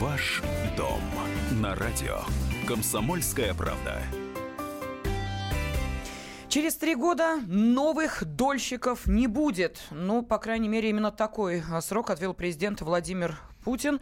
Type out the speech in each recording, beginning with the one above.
Ваш дом на радио. Комсомольская правда. Через три года новых дольщиков не будет. Ну, по крайней мере, именно такой а, срок отвел президент Владимир Путин.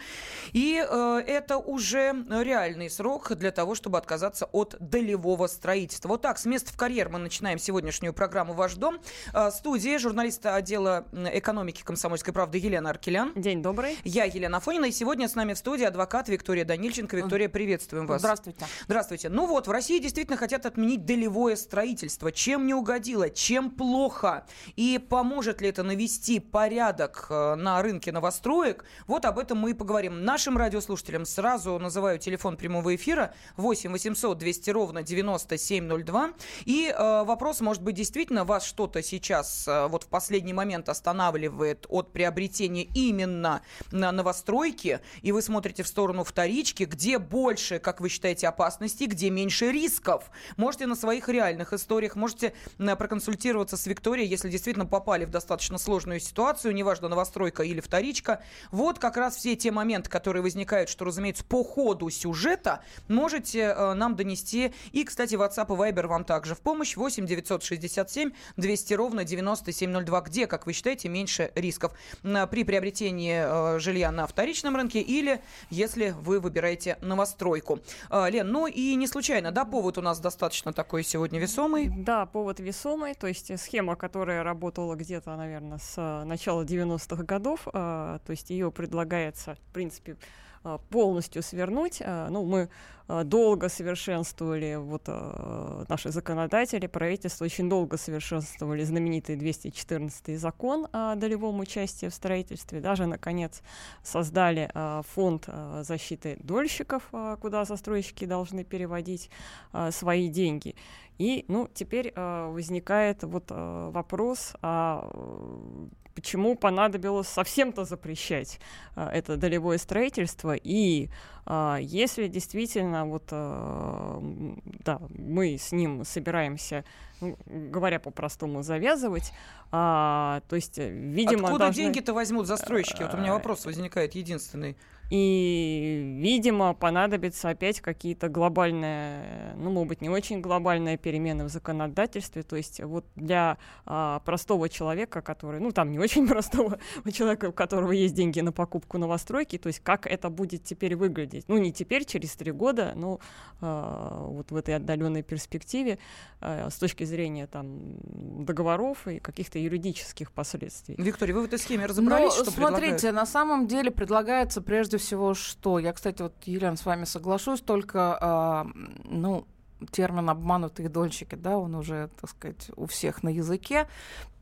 И э, это уже реальный срок для того, чтобы отказаться от долевого строительства. Вот так, с места в карьер мы начинаем сегодняшнюю программу «Ваш дом». Э, студии журналиста отдела экономики «Комсомольской правды» Елена Аркелян. День добрый. Я Елена Фонина. И сегодня с нами в студии адвокат Виктория Данильченко. Виктория, приветствуем вас. Здравствуйте. Здравствуйте. Ну вот, в России действительно хотят отменить долевое строительство. Чем не угодило? Чем плохо? И поможет ли это навести порядок э, на рынке новостроек? Вот об этом этом мы и поговорим. Нашим радиослушателям сразу называю телефон прямого эфира 8 800 200 ровно 9702. И э, вопрос, может быть, действительно вас что-то сейчас э, вот в последний момент останавливает от приобретения именно на новостройки, и вы смотрите в сторону вторички, где больше, как вы считаете, опасностей, где меньше рисков. Можете на своих реальных историях, можете э, проконсультироваться с Викторией, если действительно попали в достаточно сложную ситуацию, неважно, новостройка или вторичка. Вот как раз все те моменты, которые возникают, что, разумеется, по ходу сюжета, можете э, нам донести. И, кстати, WhatsApp и Viber вам также в помощь. 8 967 200 ровно 9702. Где, как вы считаете, меньше рисков при приобретении э, жилья на вторичном рынке или если вы выбираете новостройку. Э, Лен, ну и не случайно, да, повод у нас достаточно такой сегодня весомый? Да, повод весомый, то есть схема, которая работала где-то, наверное, с э, начала 90-х годов, э, то есть ее предлагает является, в принципе, а, полностью свернуть. А, ну, мы долго совершенствовали, вот наши законодатели, правительство очень долго совершенствовали знаменитый 214 закон о долевом участии в строительстве. Даже, наконец, создали фонд защиты дольщиков, куда застройщики должны переводить свои деньги. И, ну, теперь возникает вот вопрос, а почему понадобилось совсем-то запрещать а, это долевое строительство. И а, если действительно вот, а, да, мы с ним собираемся, говоря по-простому, завязывать, а, то есть, видимо... Откуда должны... деньги-то возьмут застройщики? Вот у меня вопрос возникает единственный. И, видимо, понадобится опять какие-то глобальные, ну, может быть, не очень глобальные перемены в законодательстве. То есть вот для а, простого человека, который, ну, там не очень простого человека, у которого есть деньги на покупку новостройки, то есть как это будет теперь выглядеть. Ну, не теперь, через три года, но а, вот в этой отдаленной перспективе а, с точки зрения там договоров и каких-то юридических последствий. Виктория, вы в этой схеме разобрались, Но, что смотрите, предлагают? на самом деле предлагается прежде всего что? Я, кстати, вот, Елена, с вами соглашусь, только, э, ну, термин «обманутые дольщики», да, он уже, так сказать, у всех на языке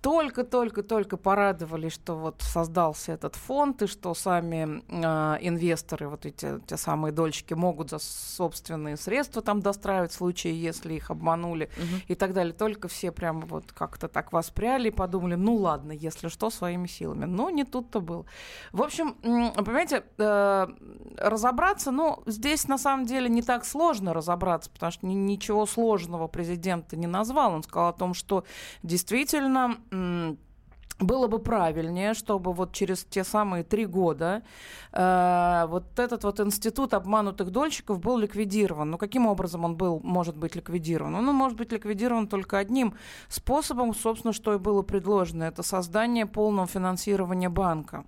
только-только-только порадовались, что вот создался этот фонд, и что сами э, инвесторы, вот эти те самые дольщики, могут за собственные средства там достраивать в случае, если их обманули угу. и так далее. Только все прямо вот как-то так воспряли и подумали, ну ладно, если что, своими силами. Но не тут-то было. В общем, понимаете, э, разобраться, ну, здесь на самом деле не так сложно разобраться, потому что ничего сложного президент не назвал. Он сказал о том, что действительно было бы правильнее, чтобы вот через те самые три года э, вот этот вот институт обманутых дольщиков был ликвидирован. Но каким образом он был, может быть ликвидирован? Он может быть ликвидирован только одним способом, собственно, что и было предложено. Это создание полного финансирования банка.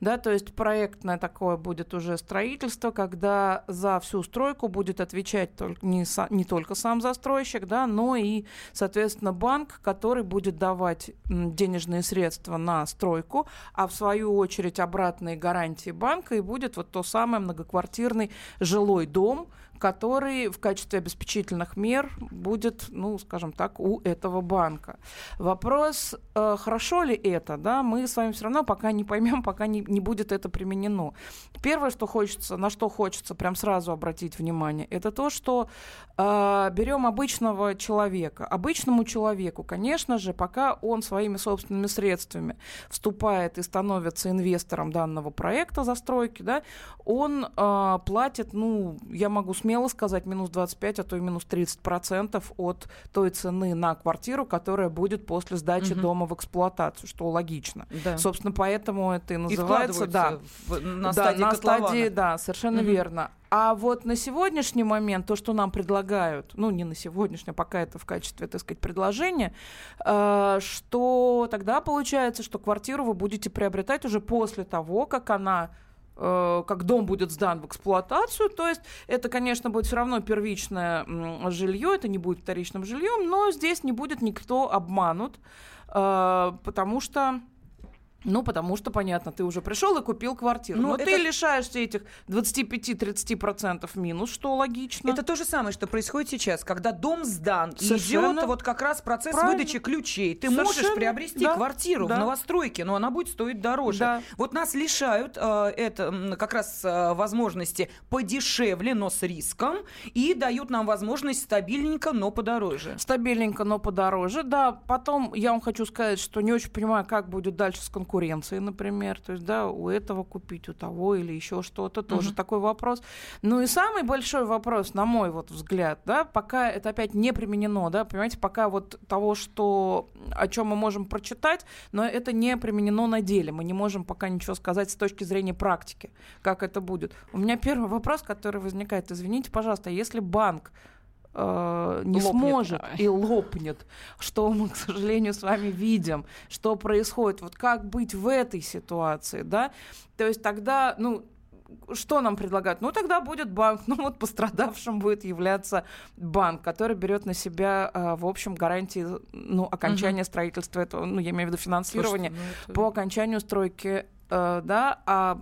Да, то есть проектное такое будет уже строительство, когда за всю стройку будет отвечать только, не, со, не только сам застройщик, да, но и, соответственно, банк, который будет давать денежные средства на стройку, а в свою очередь обратные гарантии банка и будет вот то самое многоквартирный жилой дом, который в качестве обеспечительных мер будет, ну, скажем так, у этого банка. Вопрос, э, хорошо ли это, да, мы с вами все равно пока не поймем, пока не, не будет это применено. Первое, что хочется, на что хочется прям сразу обратить внимание, это то, что э, берем обычного человека. Обычному человеку, конечно же, пока он своими собственными средствами вступает и становится инвестором данного проекта застройки, да, он э, платит, ну, я могу смело смело сказать, минус 25, а то и минус 30 процентов от той цены на квартиру, которая будет после сдачи угу. дома в эксплуатацию, что логично. Да. Собственно, поэтому это называется. Да, в, на да, стадии на котлована. стадии, да, совершенно Мгм. верно. А вот на сегодняшний момент то, что нам предлагают, ну не на сегодняшний, а пока это в качестве, так сказать, предложения, э, что тогда получается, что квартиру вы будете приобретать уже после того, как она как дом будет сдан в эксплуатацию, то есть это, конечно, будет все равно первичное жилье, это не будет вторичным жильем, но здесь не будет никто обманут, э, потому что ну, потому что, понятно, ты уже пришел и купил квартиру. Ну, Но это- ты лишаешься этих 25-30% минус, что логично. Это то же самое, что происходит сейчас, когда дом сдан, и Совершенно идет вот как раз процесс правильно. выдачи ключей. Ты можешь Совершенно, приобрести да, квартиру да. в новостройке, но она будет стоить дороже. Да. Вот нас лишают э, это как раз э, возможности подешевле, но с риском, и дают нам возможность стабильненько, но подороже. Стабильненько, но подороже. Да, потом я вам хочу сказать, что не очень понимаю, как будет дальше с конкуренцией, например. То есть, да, у этого купить, у того или еще что-то. Тоже Мгм. такой вопрос. Ну и самый большой вопрос, на мой вот взгляд, да, пока это опять не применено, да, понимаете, пока вот того, что, о чем мы можем прочитать, но это не применено на деле. Мы не можем пока ничего сказать с точки зрения практики, как это будет. У меня первый вопрос, который возникает, извините, пожалуйста, если банк э, не Лопнет. сможет и лопнет, что мы, к сожалению, с вами видим, что происходит, вот как быть в этой ситуации, да, то есть тогда, ну, что нам предлагают? Ну, тогда будет банк. Ну, вот пострадавшим будет являться банк, который берет на себя, э, в общем, гарантии, ну, окончания строительства этого, ну, я имею в виду финансирование Слушайте, ну это- по окончанию стройки, э, да, а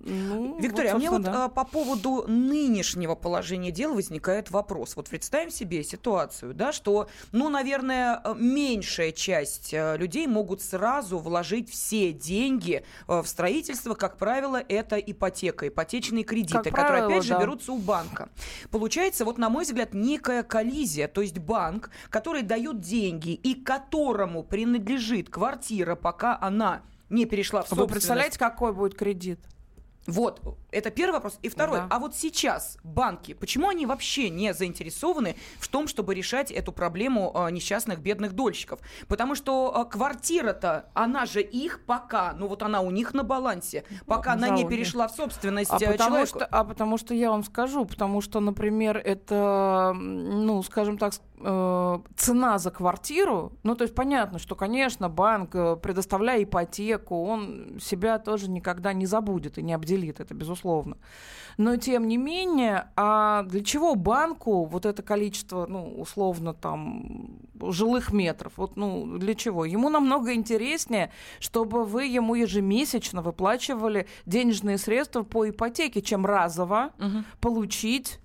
ну, Виктория, вот, а мне вот да. а, по поводу нынешнего положения дел возникает вопрос. Вот представим себе ситуацию, да, что, ну, наверное, э, меньшая часть э, людей могут сразу вложить все деньги э, в строительство. Как правило, это ипотека, ипотечные кредиты, Как которые, правило, опять же, да. берутся у банка. Получается, вот, на мой взгляд, некая коллизия. То есть банк, который дает деньги и которому принадлежит квартира, пока она не перешла в Вы собственность. представляете, какой будет кредит? Вот, это первый вопрос. И второй, Да. а вот сейчас банки, почему они вообще не заинтересованы в том, чтобы решать эту проблему а, несчастных бедных дольщиков? Потому что а, квартира-то, она же их пока, ну вот она у них на балансе, пока она не перешла в собственность А а, потому, человеку. что, а потому что я вам скажу, потому что, например, это, ну, скажем так, э, цена за квартиру, ну, то есть понятно, что, конечно, банк, э, предоставляя ипотеку, он себя тоже никогда не забудет и не обделит, это безусловно. Но, тем не менее, а для чего банку вот это количество, ну, условно, там, жилых метров, вот, ну, для чего? Ему намного интереснее, чтобы вы ему ежемесячно выплачивали денежные средства по ипотеке, чем разово Мгм. получить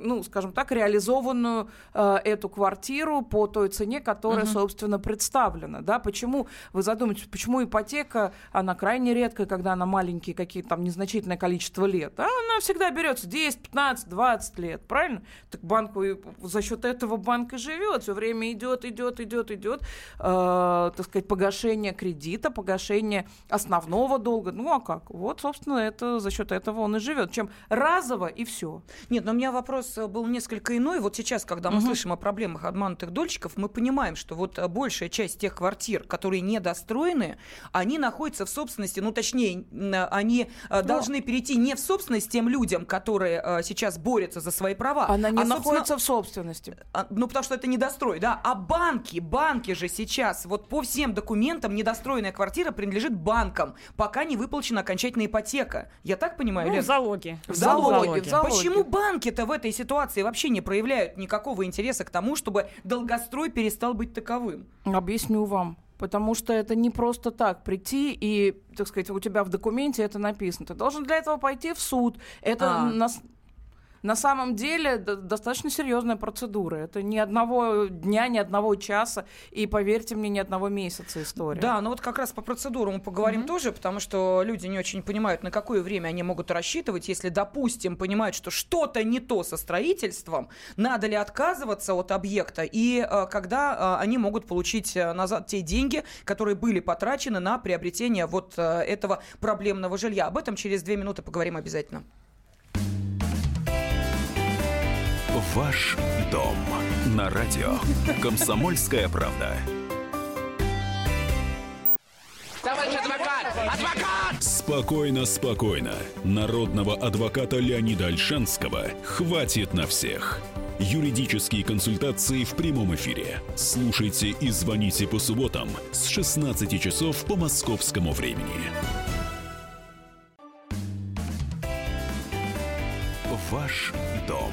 ну, скажем так, реализованную э, эту квартиру по той цене, которая, Мгм. собственно, представлена. Да? Почему, вы задумаетесь, почему ипотека, она крайне редкая, когда она маленькие, какие-то там незначительное количество лет. А она всегда берется 10, 15, 20 лет, правильно? Так банку и за счет этого банк и живет. Все время идет, идет, идет, идет, э, так сказать, погашение кредита, погашение основного долга. Ну а как? Вот, собственно, это за счет этого он и живет. Чем разово и все. Нет, но у меня вопрос э, был несколько иной. Вот сейчас, когда мы Мгм. слышим о проблемах обманутых дольщиков, мы понимаем, что вот э, большая часть тех квартир, которые недостроены, они находятся в собственности, ну, точнее, э, они э, должны перейти не в собственность тем людям, которые сейчас борются за свои права. Она не а, находится в собственности. а, Ну, потому что это недострой, да. А банки, банки же сейчас, вот по всем документам, недостроенная квартира принадлежит банкам, пока не выплачена окончательная ипотека. Я так понимаю, Ну, Лен? в залоге. В залоге. залоге, в залоге. Почему банки-то в этой ситуации вообще не проявляют никакого интереса к тому, чтобы долгострой перестал быть таковым? Объясню вам. Потому что это не просто так прийти и, так сказать, у тебя в документе это написано. Ты должен для этого пойти в суд. Это А. на, с- на самом деле достаточно серьезная процедура. Это ни одного дня, ни одного часа и, поверьте мне, ни одного месяца история. Да, ну вот как раз по процедурам мы поговорим тоже, потому что люди не очень понимают, на какое время они могут рассчитывать, если, допустим, понимают, что что-то не то со строительством, надо ли отказываться от объекта, и э, когда э, они могут получить э, назад те деньги, которые были потрачены на приобретение вот э, этого проблемного жилья. Об этом через две минуты поговорим обязательно. Ваш дом на радио. Комсомольская правда. Товарищ адвокат! Адвокат! Спокойно, спокойно. Народного адвоката Леонида Альшанского хватит на всех. Юридические консультации в прямом эфире. Слушайте и звоните по субботам с 16 часов по московскому времени. Ваш дом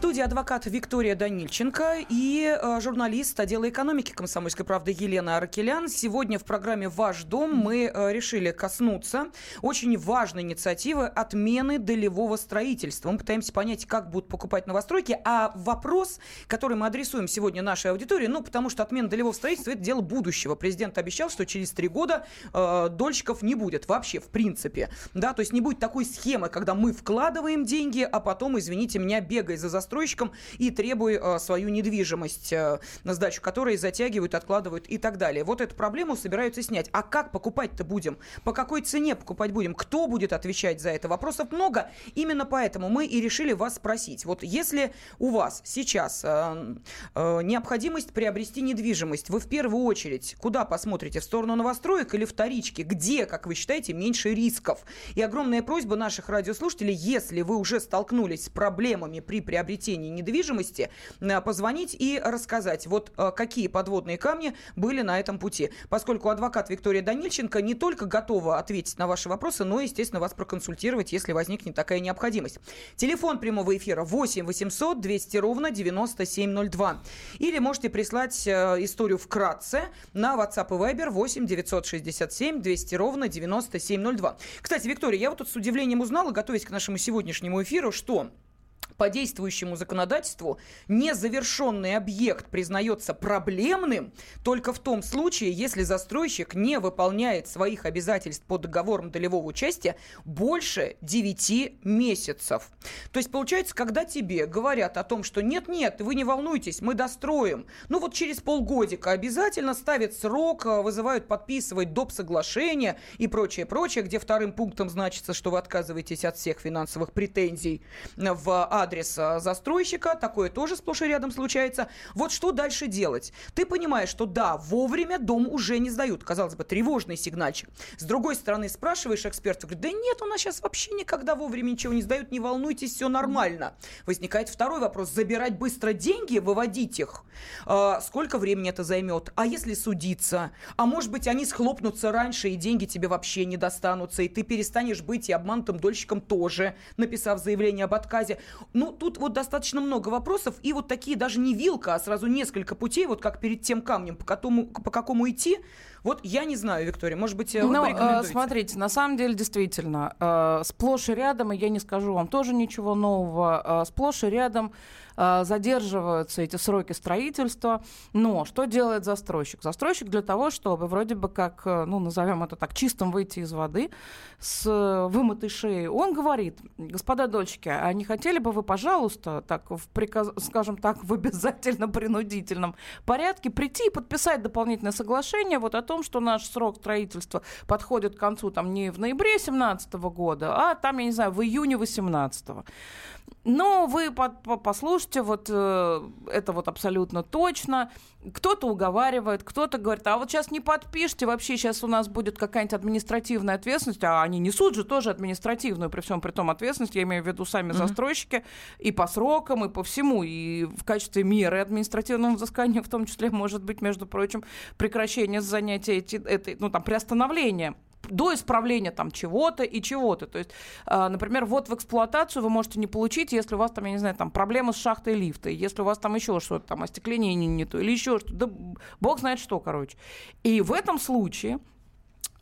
студии адвокат Виктория Данильченко и э, журналист отдела экономики комсомольской правды Елена Аракелян. Сегодня в программе «Ваш дом» мы э, решили коснуться очень важной инициативы отмены долевого строительства. Мы пытаемся понять, как будут покупать новостройки. А вопрос, который мы адресуем сегодня нашей аудитории, ну, потому что отмена долевого строительства – это дело будущего. Президент обещал, что через три года э, дольщиков не будет вообще, в принципе. Да, то есть не будет такой схемы, когда мы вкладываем деньги, а потом, извините меня, бегай за застройкой застройщикам и требуй э, свою недвижимость, э, на сдачу которой затягивают, откладывают и так далее. Вот эту проблему собираются снять. А как покупать-то будем? По какой цене покупать будем? Кто будет отвечать за это? Вопросов много. Именно поэтому мы и решили вас спросить. Вот если у вас сейчас э, необходимость приобрести недвижимость, вы в первую очередь куда посмотрите? В сторону новостроек или вторички? Где, как вы считаете, меньше рисков? И огромная просьба наших радиослушателей, если вы уже столкнулись с проблемами при приобретении приобретении недвижимости, э, позвонить и рассказать, вот э, какие подводные камни были на этом пути. Поскольку адвокат Виктория Данильченко не только готова ответить на ваши вопросы, но, естественно, вас проконсультировать, если возникнет такая необходимость. Телефон прямого эфира 8 800 200 ровно 9702. Или можете прислать э, историю вкратце на WhatsApp и Viber 8 967 200 ровно 9702. Кстати, Виктория, я вот тут с удивлением узнала, готовясь к нашему сегодняшнему эфиру, что по действующему законодательству незавершенный объект признается проблемным только в том случае, если застройщик не выполняет своих обязательств по договорам долевого участия больше 9 месяцев. То есть, получается, когда тебе говорят о том, что нет-нет, вы не волнуйтесь, мы достроим, ну вот через полгодика обязательно ставят срок, э, вызывают подписывать доп. соглашение и прочее, прочее, где вторым пунктом значится, что вы отказываетесь от всех финансовых претензий в адрес а, застройщика, такое тоже сплошь и рядом случается. Вот что дальше делать? Ты понимаешь, что да, вовремя дом уже не сдают. Казалось бы, тревожный сигнальчик. С другой стороны, спрашиваешь эксперта, говорит, да нет, у нас сейчас вообще никогда вовремя ничего не сдают, не волнуйтесь, все нормально. Возникает второй вопрос, забирать быстро деньги, выводить их, а, сколько времени это займет? А если судиться? А может быть, они схлопнутся раньше, и деньги тебе вообще не достанутся, и ты перестанешь быть и обманутым дольщиком тоже, написав заявление об отказе. Ну, тут вот достаточно много вопросов, и вот такие даже не вилка, а сразу несколько путей, вот как перед тем камнем, по какому, по какому идти. Вот я не знаю, Виктория, может быть, э, ну, э, смотрите, на самом деле, действительно, э, сплошь и рядом, и я не скажу вам тоже ничего нового, э, сплошь и рядом а, задерживаются эти сроки строительства. Но что делает застройщик? Застройщик для того, чтобы вроде бы как, э, ну, назовем это так, чистым выйти из воды с вымытой шеей, он говорит, господа дольщики, а не хотели бы вы, пожалуйста, так, в приказ, скажем так, в обязательно-принудительном порядке прийти и подписать дополнительное соглашение вот о том, что наш срок строительства подходит к концу там не в ноябре 2017 года, а там, я не знаю, в июне 2018. Но вы послушайте, вот э, это вот абсолютно точно. Кто-то уговаривает, кто-то говорит, а вот сейчас не подпишите, вообще сейчас у нас будет какая-нибудь административная ответственность, а они несут же тоже административную, при всем при том ответственность, я имею в виду сами mm-hmm. застройщики, и по срокам, и по всему, и в качестве меры административного взыскания, в том числе, может быть, между прочим, прекращение занятия эти, этой, ну там, приостановление до исправления там чего-то и чего-то. То есть, э, например, вот в эксплуатацию вы можете не получить, если у вас там, я не знаю, там проблемы с шахтой лифта, если у вас там еще что-то, там остекление не, не то, или еще что-то, да бог знает что, короче. И в этом случае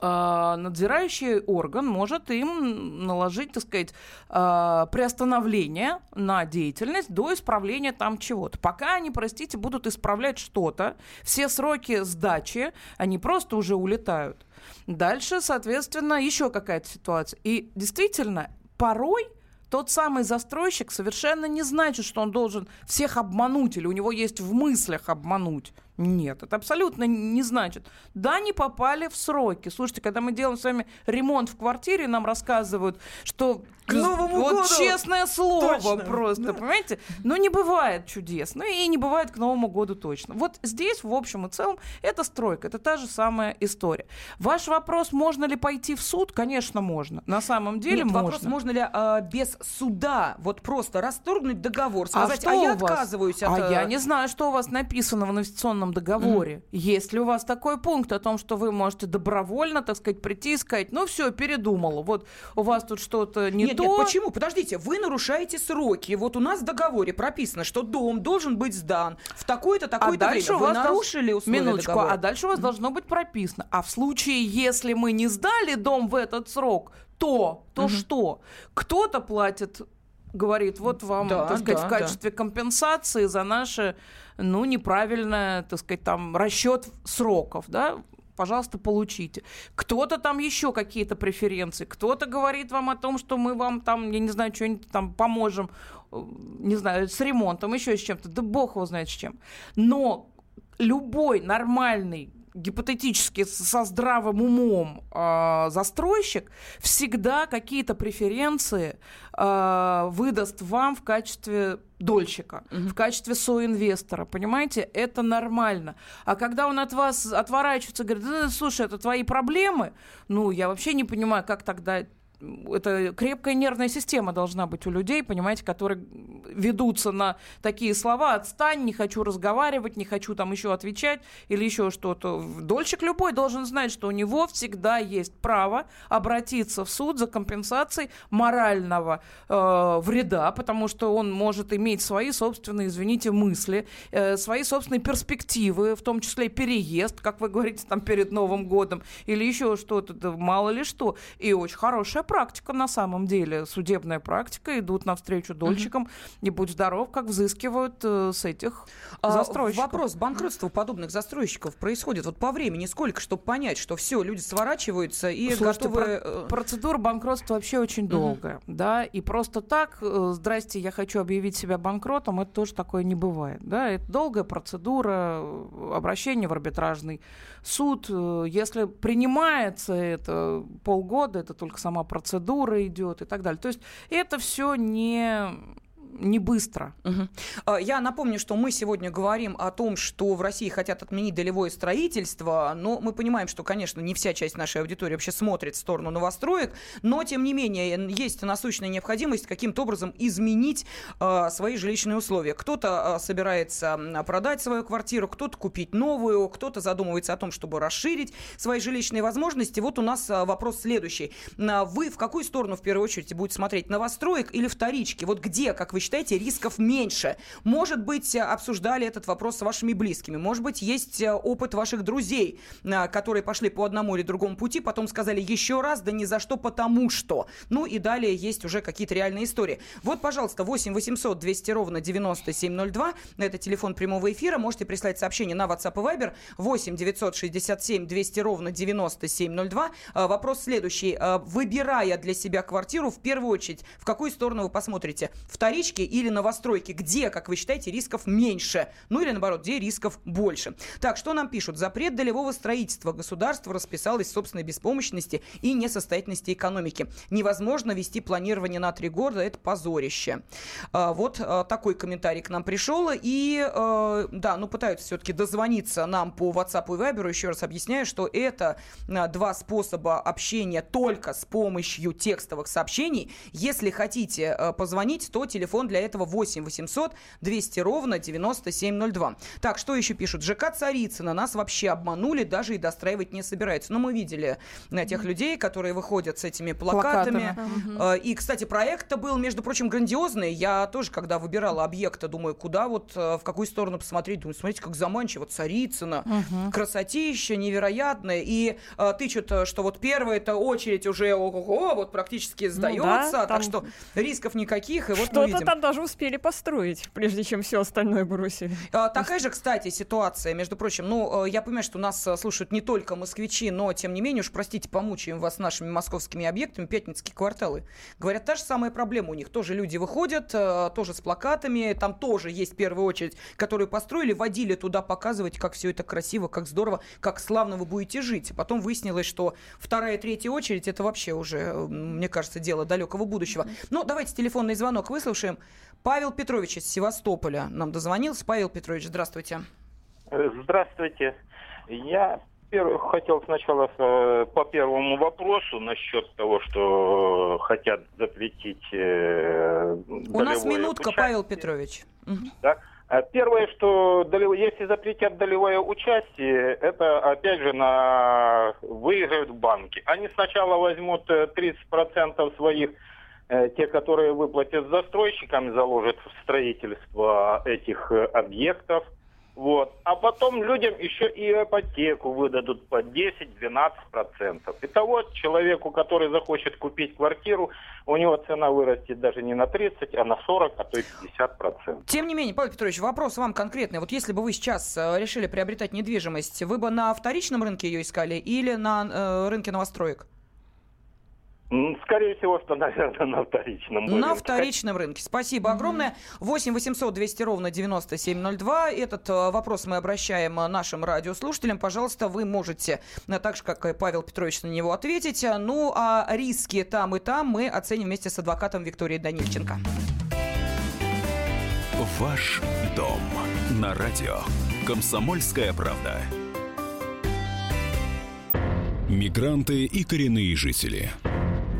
надзирающий орган может им наложить, так сказать, uh, приостановление на деятельность до исправления там чего-то. Пока они, простите, будут исправлять что-то, все сроки сдачи, они просто уже улетают. Дальше, соответственно, еще какая-то ситуация. И действительно, порой тот самый застройщик совершенно не значит, что он должен всех обмануть или у него есть в мыслях обмануть Нет, это абсолютно не значит. Да, не попали в сроки. Слушайте, когда мы делаем с вами ремонт в квартире, нам рассказывают, что к Новому вот году! честное слово Точно. просто, Да. понимаете? Но не бывает чудес. Ну и не бывает к Новому году точно. Вот здесь, в общем и целом, это стройка, это та же самая история. Ваш вопрос, можно ли пойти в суд? Конечно, можно. На самом деле Нет, можно. вопрос, можно ли а, без суда вот просто расторгнуть договор, сказать, а, что я у вас? отказываюсь от... А э, я не знаю, что у вас написано в инвестиционном договоре. Есть ли у вас такой пункт о том, что вы можете добровольно, так сказать, прийти и сказать, ну все, передумала, вот у вас тут что-то не нет, то. нет, почему? Подождите, вы нарушаете сроки. Вот у нас в договоре прописано, что дом должен быть сдан в такое-то, А такое-то дальше время. Вы нарушили условия Минуточку, договора. а дальше у вас должно быть прописано. А в случае, если мы не сдали дом в этот срок, то, то Мгм. что? Кто-то платит, говорит, вот вам, Да, так сказать, да, в да. качестве компенсации за наше, ну, неправильное, так сказать, там, расчет сроков, да, пожалуйста, получите. Кто-то там еще какие-то преференции, кто-то говорит вам о том, что мы вам там, я не знаю, что-нибудь там поможем, не знаю, с ремонтом, еще с чем-то, да бог его знает с чем. Но любой нормальный гипотетически со здравым умом э, застройщик всегда какие-то преференции э, выдаст вам в качестве дольщика, в качестве соинвестора, понимаете, это нормально. А когда он от вас отворачивается, говорит, «Да, слушай, это твои проблемы, ну, я вообще не понимаю, как тогда это крепкая нервная система должна быть у людей, понимаете, которые ведутся на такие слова «отстань», «не хочу разговаривать», «не хочу там еще отвечать» или еще что-то. Дольщик любой должен знать, что у него всегда есть право обратиться в суд за компенсацией морального э, вреда, потому что он может иметь свои собственные, извините, мысли, э, свои собственные перспективы, в том числе переезд, как вы говорите, там перед Новым годом, или еще что-то, да мало ли что. И очень хорошая практика на самом деле, судебная практика, идут навстречу дольщикам, и будь здоров, как взыскивают э, с этих А, застройщиков. Вопрос. Банкротства подобных застройщиков происходит вот по времени. Сколько, чтобы понять, что все, люди сворачиваются и Слушайте, готовы... про- э, процедура банкротства вообще очень долгая, да, и просто так, э, здрасте, я хочу объявить себя банкротом, это тоже такое не бывает, да, это долгая процедура, э, обращение в арбитражный суд, э, если принимается это полгода, это только сама процедура идет и так далее, то есть это все не не быстро. А, Я напомню, что мы сегодня говорим о том, что в России хотят отменить долевое строительство, но мы понимаем, что, конечно, не вся часть нашей аудитории вообще смотрит в сторону новостроек, но, тем не менее, есть насущная необходимость каким-то образом изменить а, свои жилищные условия. Кто-то а, собирается продать свою квартиру, кто-то купить новую, кто-то задумывается о том, чтобы расширить свои жилищные возможности. Вот у нас вопрос следующий. Вы в какую сторону, в первую очередь, будете смотреть? Новостроек или вторички? Вот где, как вы считаете, рисков меньше? Может быть, э, обсуждали этот вопрос с вашими близкими. Может быть, есть э, опыт ваших друзей, э, которые пошли по одному или другому пути, потом сказали еще раз, да ни за что, потому что. Ну и далее есть уже какие-то реальные истории. Вот, пожалуйста, 8 800 200 ровно 9702. Это телефон прямого эфира. Можете прислать сообщение на WhatsApp и Viber. 8 967 200 ровно 9702. Э, Вопрос следующий. Выбирая для себя квартиру, в первую очередь, в какую сторону вы посмотрите? Вторички или новостройки? Где, как вы считаете, рисков меньше? Ну или наоборот, где рисков больше? Так, что нам пишут? Запрет долевого строительства. Государство расписалось в собственной беспомощности и несостоятельности экономики. Невозможно вести планирование на три года. Это позорище. А, Вот а, такой комментарий к нам пришел. И, э, да, ну пытаются все-таки дозвониться нам по WhatsApp и Viber. Еще раз объясняю, что это а, два способа общения только с помощью текстовых сообщений. Если хотите э, позвонить, то телефон для этого 8 800 200 ровно 9702. Так, что еще пишут? ЖК Царицына нас вообще обманули, даже и достраивать не собираются. Но мы видели э, тех людей, которые выходят с этими плакатами. Плакатами. Э, И, кстати, проект-то был, между прочим, грандиозный. Я тоже, когда выбирала объекты, думаю, куда вот, э, в какую сторону посмотреть. Думаю, смотрите, как заманчиво. Царицына, красотища невероятная. И тычут, э, что вот первая это очередь уже ого вот практически сдается. так там что рисков никаких. И вот мы Что-то видим. Там даже успели построить, прежде чем все остальное бросили. А, такая же, кстати, ситуация, между прочим. Ну, э, я понимаю, что нас э, слушают не только москвичи, но, тем не менее, уж, простите, помучаем вас нашими московскими объектами, пятницкие кварталы. Говорят, та же самая проблема у них. Тоже люди выходят, э, тоже с плакатами, там тоже есть в первую очередь, которые построили, водили туда показывать, как все это красиво, как здорово, как славно вы будете жить. Потом выяснилось, что вторая, третья очередь, это вообще уже, мне кажется, дело далекого будущего. Но давайте телефонный звонок выслушаем. Павел Петрович из Севастополя нам дозвонился. Павел Петрович, здравствуйте. Здравствуйте. Я хотел сначала э, по первому вопросу насчет того, что хотят запретить. Э, У нас минутка, участие. Павел Петрович. Да? А первое, что если запретят долевое участие, это опять же на выиграют банки. Они сначала возьмут 30% э, своих, э, те, которые выплатят застройщикам, заложат в строительство этих э, объектов – вот. А потом людям еще и ипотеку выдадут по 10-12%. Итого человеку, который захочет купить квартиру, у него цена вырастет даже не на 30, а на 40, а то и 50%. Тем не менее, Павел Петрович, вопрос вам конкретный. Вот если бы вы сейчас э, решили приобретать недвижимость, вы бы на вторичном рынке ее искали или на э, рынке новостроек? Скорее всего, что, наверное, на вторичном рынке. На вторичном рынке. Спасибо огромное. 8 800 200 ровно 9702. Этот э, вопрос мы обращаем э, нашим радиослушателям. Пожалуйста, вы можете, э, так же, как и Павел Петрович, на него ответить. Ну, а риски там и там мы оценим вместе с адвокатом Викторией Данильченко. Ваш дом на радио. Комсомольская правда. Мигранты и коренные жители –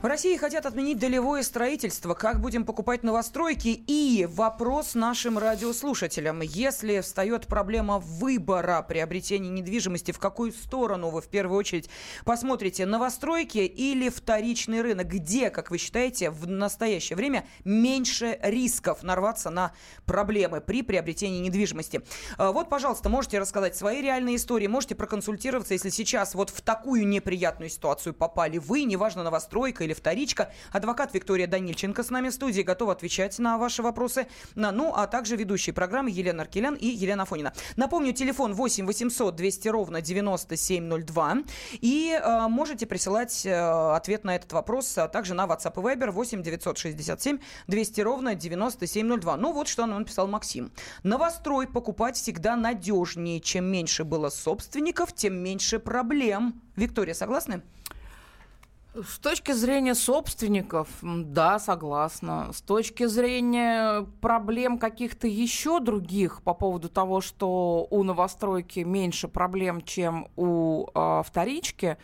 В России хотят отменить долевое строительство. Как будем покупать новостройки? И вопрос нашим радиослушателям. Если встает проблема выбора приобретения недвижимости, в какую сторону вы в первую очередь посмотрите? Новостройки или вторичный рынок? Где, как вы считаете, в настоящее время меньше рисков нарваться на проблемы при приобретении недвижимости? А, вот, пожалуйста, можете рассказать свои реальные истории, можете проконсультироваться, если сейчас вот в такую неприятную ситуацию попали вы, неважно, новостройка или вторичка. Адвокат Виктория Данильченко с нами в студии готова отвечать на ваши вопросы. Ну, а также ведущие программы Елена Аркелян и Елена Фонина. Напомню, телефон 8 800 200 ровно 9702. И э, можете присылать э, ответ на этот вопрос а также на WhatsApp и Viber 8 967 200 ровно 9702. Ну, вот что нам написал Максим. Новострой покупать всегда надежнее. Чем меньше было собственников, тем меньше проблем. Виктория, согласны? С точки зрения собственников, да, согласна. С точки зрения проблем каких-то еще других по поводу того, что у новостройки меньше проблем, чем у э, вторички,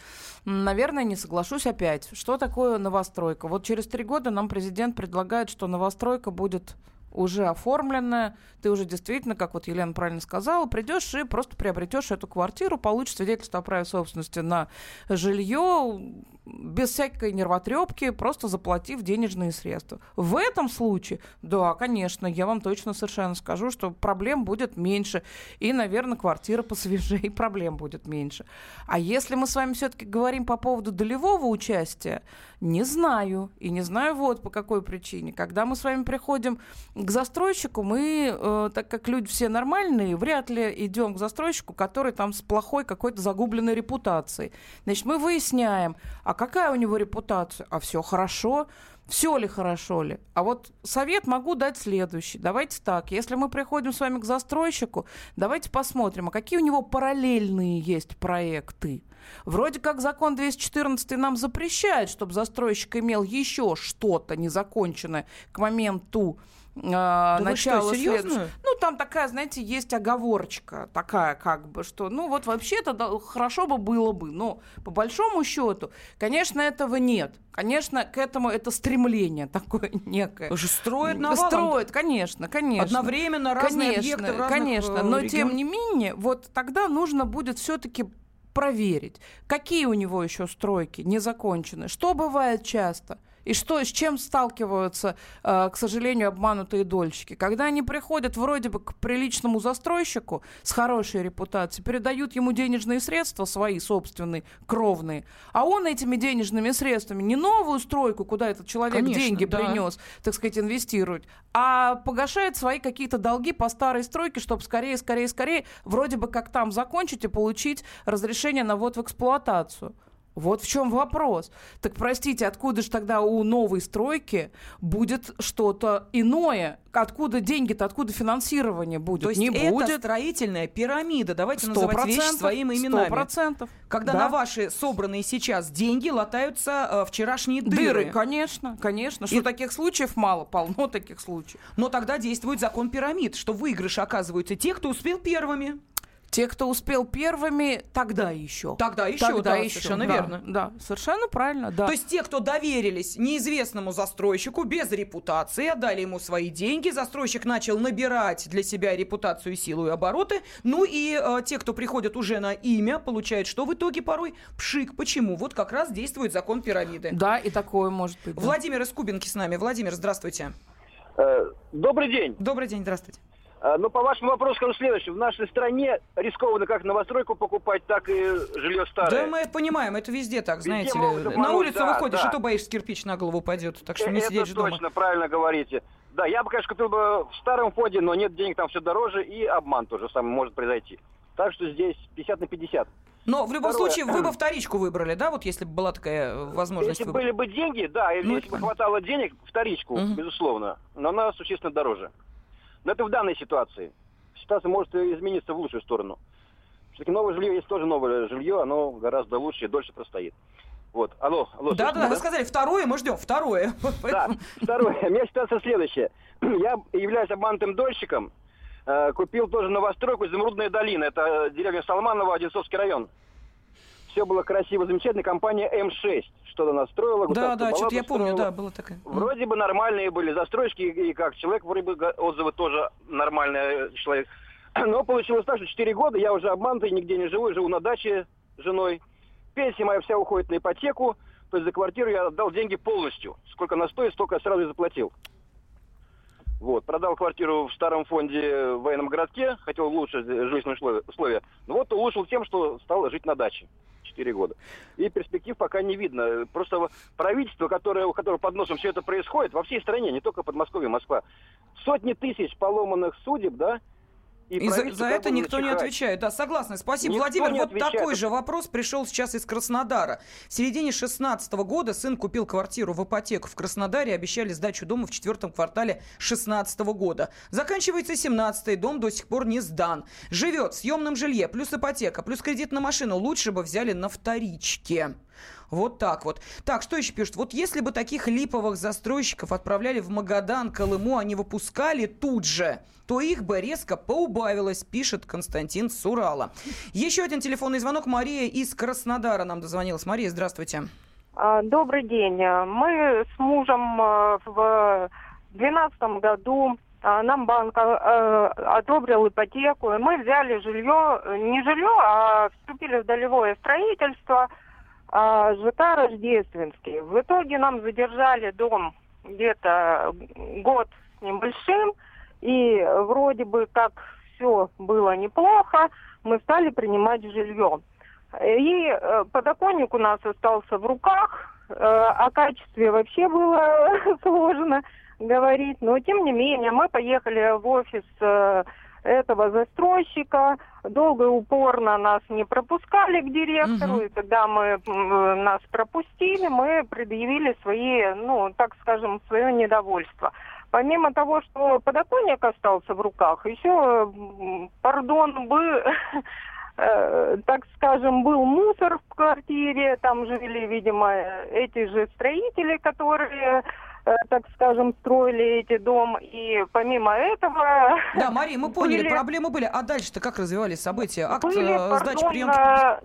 наверное, не соглашусь опять. Что такое новостройка? Вот через три года нам президент предлагает, что новостройка будет уже оформленная, ты уже действительно, как вот Елена правильно сказала, придешь и просто приобретешь эту квартиру, получишь свидетельство о праве собственности на жилье, без всякой нервотрепки, просто заплатив денежные средства. В этом случае, да, конечно, я вам точно совершенно скажу, что проблем будет меньше. И, наверное, квартира посвежее, проблем будет меньше. А если мы с вами все-таки говорим по поводу долевого участия, не знаю. И не знаю вот по какой причине. Когда мы с вами приходим к застройщику, мы, э, так как люди все нормальные, вряд ли идем к застройщику, который там с плохой какой-то загубленной репутацией. Значит, мы выясняем, а какая у него репутация? А все хорошо. Все ли хорошо ли? А вот совет могу дать следующий. Давайте так, если мы приходим с вами к застройщику, давайте посмотрим, а какие у него параллельные есть проекты. Вроде как закон 214 нам запрещает, чтобы застройщик имел еще что-то незаконченное к моменту э, да начала следующего. Ну, там такая, знаете, есть оговорочка такая, как бы, что, ну, вот вообще-то да, хорошо бы было бы, но по большому счету, конечно, этого нет. Конечно, к этому это стремление такое некое. Же строят навалом. Строят, конечно, конечно. Одновременно разные конечно, объекты в разных Конечно, э, но регионах. тем не менее, вот тогда нужно будет все-таки проверить, какие у него еще стройки не закончены, что бывает часто. И что, с чем сталкиваются, э, к сожалению, обманутые дольщики? Когда они приходят вроде бы к приличному застройщику с хорошей репутацией, передают ему денежные средства, свои собственные, кровные, а он этими денежными средствами не новую стройку, куда этот человек Конечно, деньги да. принес, так сказать, инвестирует, а погашает свои какие-то долги по старой стройке, чтобы скорее, скорее, скорее, вроде бы как там закончить и получить разрешение на ввод в эксплуатацию. Вот в чем вопрос. Так простите, откуда же тогда у новой стройки будет что-то иное? Откуда деньги-то, откуда финансирование будет? То есть Не это будет. строительная пирамида. Давайте называть вещи своими именами. процентов. Когда Да. на ваши собранные сейчас деньги латаются э, вчерашние дыры. Дыры, конечно, конечно. Что И- таких случаев мало, полно таких случаев. Но тогда действует закон пирамид, что выигрыши оказываются те, кто успел первыми. Те, кто успел первыми, тогда еще. Тогда еще, Тогда да, еще, совершенно да, верно. Да, совершенно правильно, да. То есть те, кто доверились неизвестному застройщику без репутации, отдали ему свои деньги, застройщик начал набирать для себя репутацию, силу и обороты, ну и э, те, кто приходят уже на имя, получают что в итоге порой? Пшик. Почему? Вот как раз действует закон пирамиды. Да, и такое может быть. да. Владимир из Кубинки с нами. Владимир, здравствуйте. Э, Добрый день. Добрый день, здравствуйте. Ну, по вашему вопросу скажу следующее. В нашей стране рискованно как новостройку покупать, так и жилье старое. Да, мы это понимаем, это везде так, Везде знаете ли. На улицу да, выходишь, да. и то боишься, кирпич на голову упадет, так что не Это сидеть же дома. точно, правильно говорите. Да, я бы, конечно, купил бы в старом фонде, но нет денег, там все дороже, и обман тоже самое может произойти. Так что здесь 50 на 50. Но в любом Второе. случае вы бы вторичку выбрали, да, вот если бы была такая э, возможность Если выбора? были бы деньги, да, или Ну, если бы хватало денег, вторичку, Мгм. безусловно. Но она существенно дороже. Но это в данной ситуации. Ситуация может измениться в лучшую сторону. Все-таки новое жилье есть тоже новое жилье, оно гораздо лучше и дольше простоит. Вот. Алло, алло. Да, да, да, вы сказали второе, мы ждем второе. Да, второе. У меня ситуация следующая. Я являюсь обманутым дольщиком. Э, Купил тоже новостройку «Изумрудная долина». Это деревня Салманово, Одинцовский район. Все было красиво, замечательно. Компания М6 что-то настроила. Да, да, что-то я помню, да, было такое. Вроде бы нормальные были застройщики, и как человек, вроде бы отзывы тоже нормальный э, человек. Но получилось так, что 4 года я уже обманутый, нигде не живу, живу на даче с женой. Пенсия моя вся уходит на ипотеку, то есть за квартиру я отдал деньги полностью. Сколько она стоит, столько я сразу и заплатил. Вот, продал квартиру в старом фонде в военном городке, хотел улучшить жилищные условия- условия. Но вот улучшил тем, что стал жить на даче. 4 года. И перспектив пока не видно. Просто правительство, которое, у которого под носом все это происходит, во всей стране, не только Подмосковье, Москва, сотни тысяч поломанных судеб, да, и И за, за это никто не отвечает. Да, согласна. Спасибо, Никто Владимир. Вот отвечает. такой же вопрос пришел сейчас из Краснодара. В середине 16 года сын купил квартиру в ипотеку в Краснодаре. Обещали сдачу дома в четвертом квартале 16 года. Заканчивается 17 дом до сих пор не сдан. Живет в съемном жилье, плюс ипотека, плюс кредит на машину. Лучше бы взяли на вторичке. Вот так вот. Так, что еще пишут? Вот если бы таких липовых застройщиков отправляли в Магадан, Колыму, они выпускали тут же, то их бы резко поубавилось, пишет Константин с Урала. Еще один телефонный звонок. Мария из Краснодара нам дозвонилась. Мария, здравствуйте. А, Добрый день. Мы с мужем в 2012 году а, нам банк одобрил ипотеку, и мы взяли жилье, не жилье, а вступили в долевое строительство а, ЖК Рождественский. В итоге нам задержали дом где-то год с небольшим, и вроде бы как все было неплохо, мы стали принимать жилье. И э, подоконник у нас остался в руках, э, о качестве вообще было сложно говорить, но тем не менее мы поехали в офис э, этого застройщика, долго и упорно нас не пропускали к директору, Мгм. и когда мы м, нас пропустили, мы предъявили свои, ну, так скажем, свое недовольство. Помимо того, что подоконник остался в руках, еще, пардон, бы, э, так скажем, был мусор в квартире, там жили, видимо, эти же строители, которые э, так скажем, строили эти дом. И помимо этого... Да, Мария, мы поняли, были, проблемы были. А дальше-то как развивались события? Акт были, э, сдачи прием...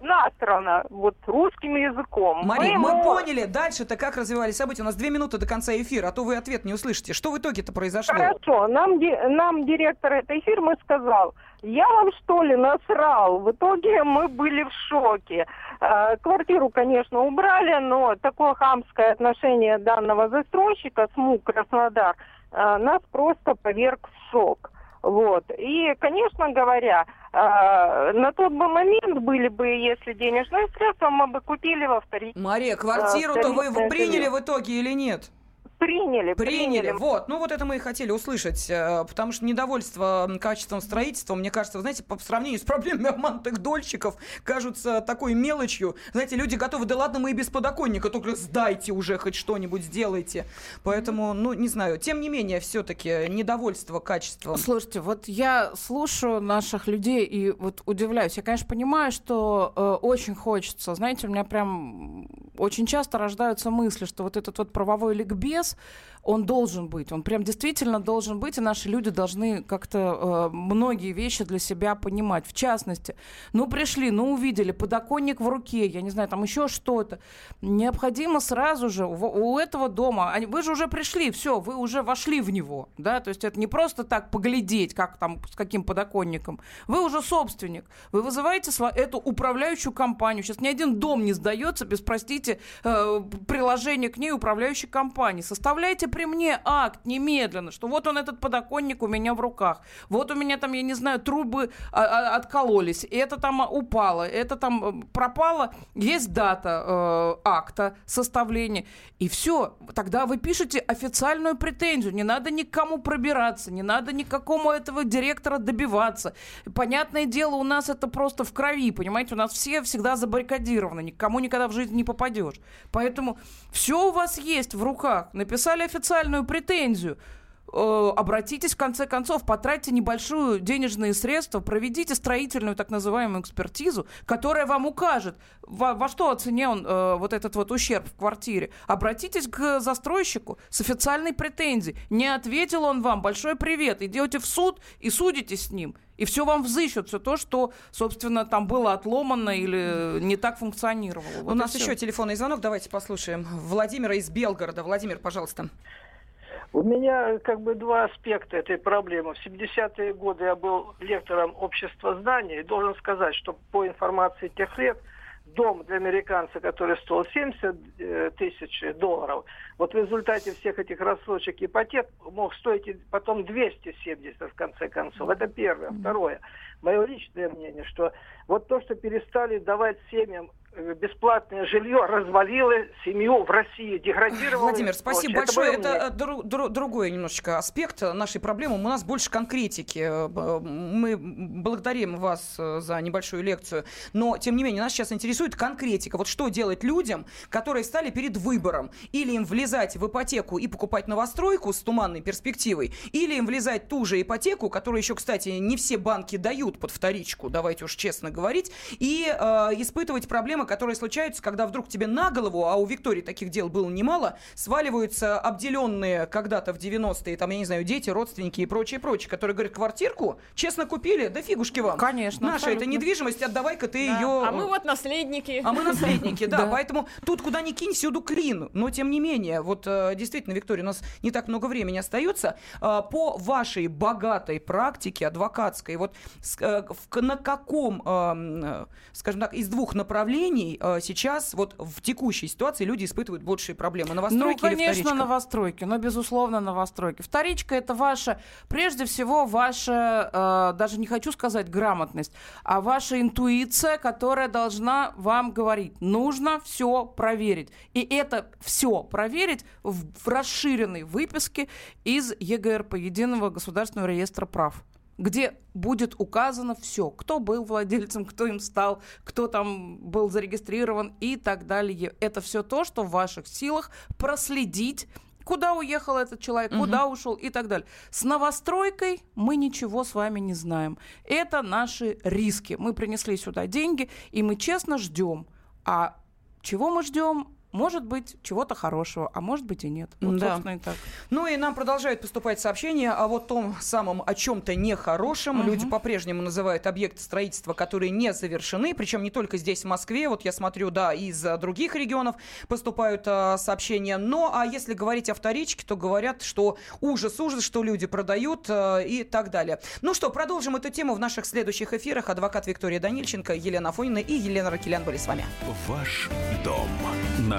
насрано, вот русским языком. Мария, мы, мы поняли. Дальше-то как развивались события? У нас две минуты до конца эфира, а то вы ответ не услышите. Что в итоге-то произошло? Хорошо. Нам, нам директор этой фирмы сказал, я вам что ли насрал? В итоге мы были в шоке. Э, квартиру, конечно, убрали, но такое хамское отношение данного застройщика СМУ Краснодар э, нас просто поверг в шок. Вот. И, конечно говоря, э, на тот бы момент были бы, если денежные средства, мы бы купили во вторичном. Мария, квартиру-то вы приняли в итоге или нет? Приняли, приняли. Приняли, вот. Ну вот это мы и хотели услышать, э, потому что недовольство качеством строительства, мне кажется, знаете, по сравнению с проблемами обманутых дольщиков, кажутся такой мелочью. Знаете, люди готовы, да ладно, мы и без подоконника, только сдайте уже хоть что-нибудь, сделайте. Поэтому, ну, не знаю. Тем не менее, все-таки недовольство качеством. Слушайте, вот я слушаю наших людей и вот удивляюсь. Я, конечно, понимаю, что э, очень хочется, знаете, у меня прям очень часто рождаются мысли, что вот этот вот правовой ликбез, нас он должен быть. Он прям действительно должен быть, и наши люди должны как-то э, многие вещи для себя понимать. В частности, ну пришли, ну увидели, подоконник в руке, я не знаю, там еще что-то. Необходимо сразу же у, у этого дома, они, вы же уже пришли, все, вы уже вошли в него, да, то есть это не просто так поглядеть, как там, с каким подоконником. Вы уже собственник, вы вызываете эту управляющую компанию. Сейчас ни один дом не сдается без, простите, э, приложения к ней управляющей компании. Составляйте при мне акт немедленно, что вот он этот подоконник у меня в руках, вот у меня там, я не знаю, трубы а, а, откололись, это там упало, это там э, пропало, есть дата э, акта составления, и все. Тогда вы пишете официальную претензию, не надо никому пробираться, не надо никакому этого директора добиваться. Понятное дело, у нас это просто в крови, понимаете, у нас все всегда забаррикадированы, никому никогда в жизнь не попадешь. Поэтому все у вас есть в руках. Написали официальную претензию. Э, обратитесь, в конце концов, потратьте небольшую денежные средства, проведите строительную так называемую экспертизу, которая вам укажет, во, во что оценен э, вот этот вот ущерб в квартире. Обратитесь к застройщику с официальной претензией. Не ответил он вам, большой привет, идете в суд и судитесь с ним. И все вам взыщут, все то, что, собственно, там было отломано или не так функционировало. Вот У нас еще телефонный звонок, давайте послушаем. Владимира из Белгорода. Владимир, пожалуйста. У меня как бы два аспекта этой проблемы. В 70-е годы я был лектором общества знаний и должен сказать, что по информации тех лет дом для американца, который стоил 70 э, тысяч долларов, вот в результате всех этих рассрочек ипотек мог стоить потом 270 в конце концов. Это первое. Второе. Мое личное мнение, что вот то, что перестали давать семьям бесплатное жилье развалило семью в России, деградировало. Владимир, спасибо большое. Это, Это дру, дру, другой немножечко аспект нашей проблемы. У нас больше конкретики. Э, мы благодарим вас э, за небольшую лекцию. Но, тем не менее, нас сейчас интересует конкретика. Вот что делать людям, которые стали перед выбором? Или им влезать в ипотеку и покупать новостройку с туманной перспективой, или им влезать ту же ипотеку, которую еще, кстати, не все банки дают под вторичку, давайте уж честно говорить, и э, испытывать проблемы, которые случаются, когда вдруг тебе на голову, а у Виктории таких дел было немало, сваливаются обделенные когда-то в 90-е, там, я не знаю, дети, родственники и прочее, прочее, которые говорят, квартирку честно купили, да фигушки вам. Конечно. Наша абсолютно. это недвижимость, отдавай-ка ты да. ее... А мы вот наследники. А мы наследники, да. Поэтому тут куда ни кинь, всюду клин. Но, тем не менее, вот э, действительно, Виктория, у нас не так много времени остается. Э, по вашей богатой практике адвокатской, вот э, на каком, скажем так, из двух направлений компаний э, сейчас вот в текущей ситуации люди испытывают большие проблемы? Новостройки ну, конечно, или вторичка? новостройки, но, безусловно, новостройки. Вторичка — это ваша, прежде всего, ваша, э, даже не хочу сказать грамотность, а ваша интуиция, которая должна вам говорить. Нужно все проверить. И это все проверить в, в расширенной выписке из ЕГРП, Единого государственного реестра прав где будет указано все, кто был владельцем, кто им стал, кто там был зарегистрирован и так далее. Это все то, что в ваших силах проследить куда уехал этот человек, угу. куда ушел и так далее. С новостройкой мы ничего с вами не знаем. Это наши риски. Мы принесли сюда деньги, и мы честно ждем. А чего мы ждем? Может быть чего-то хорошего, а может быть и нет. Вот, Да. собственно, и так. Ну и нам продолжают поступать сообщения о вот том самом о чем-то нехорошем. Люди по-прежнему называют объекты строительства, которые не завершены, причем не только здесь, в Москве. Вот я смотрю, да, из а, других регионов поступают а, сообщения. Но а если говорить о вторичке, то говорят, что ужас, ужас, что люди продают а, и так далее. Ну что, продолжим эту тему в наших следующих эфирах. Адвокат Виктория Данильченко, Елена Афонина и Елена Ракелян были с вами. Ваш дом на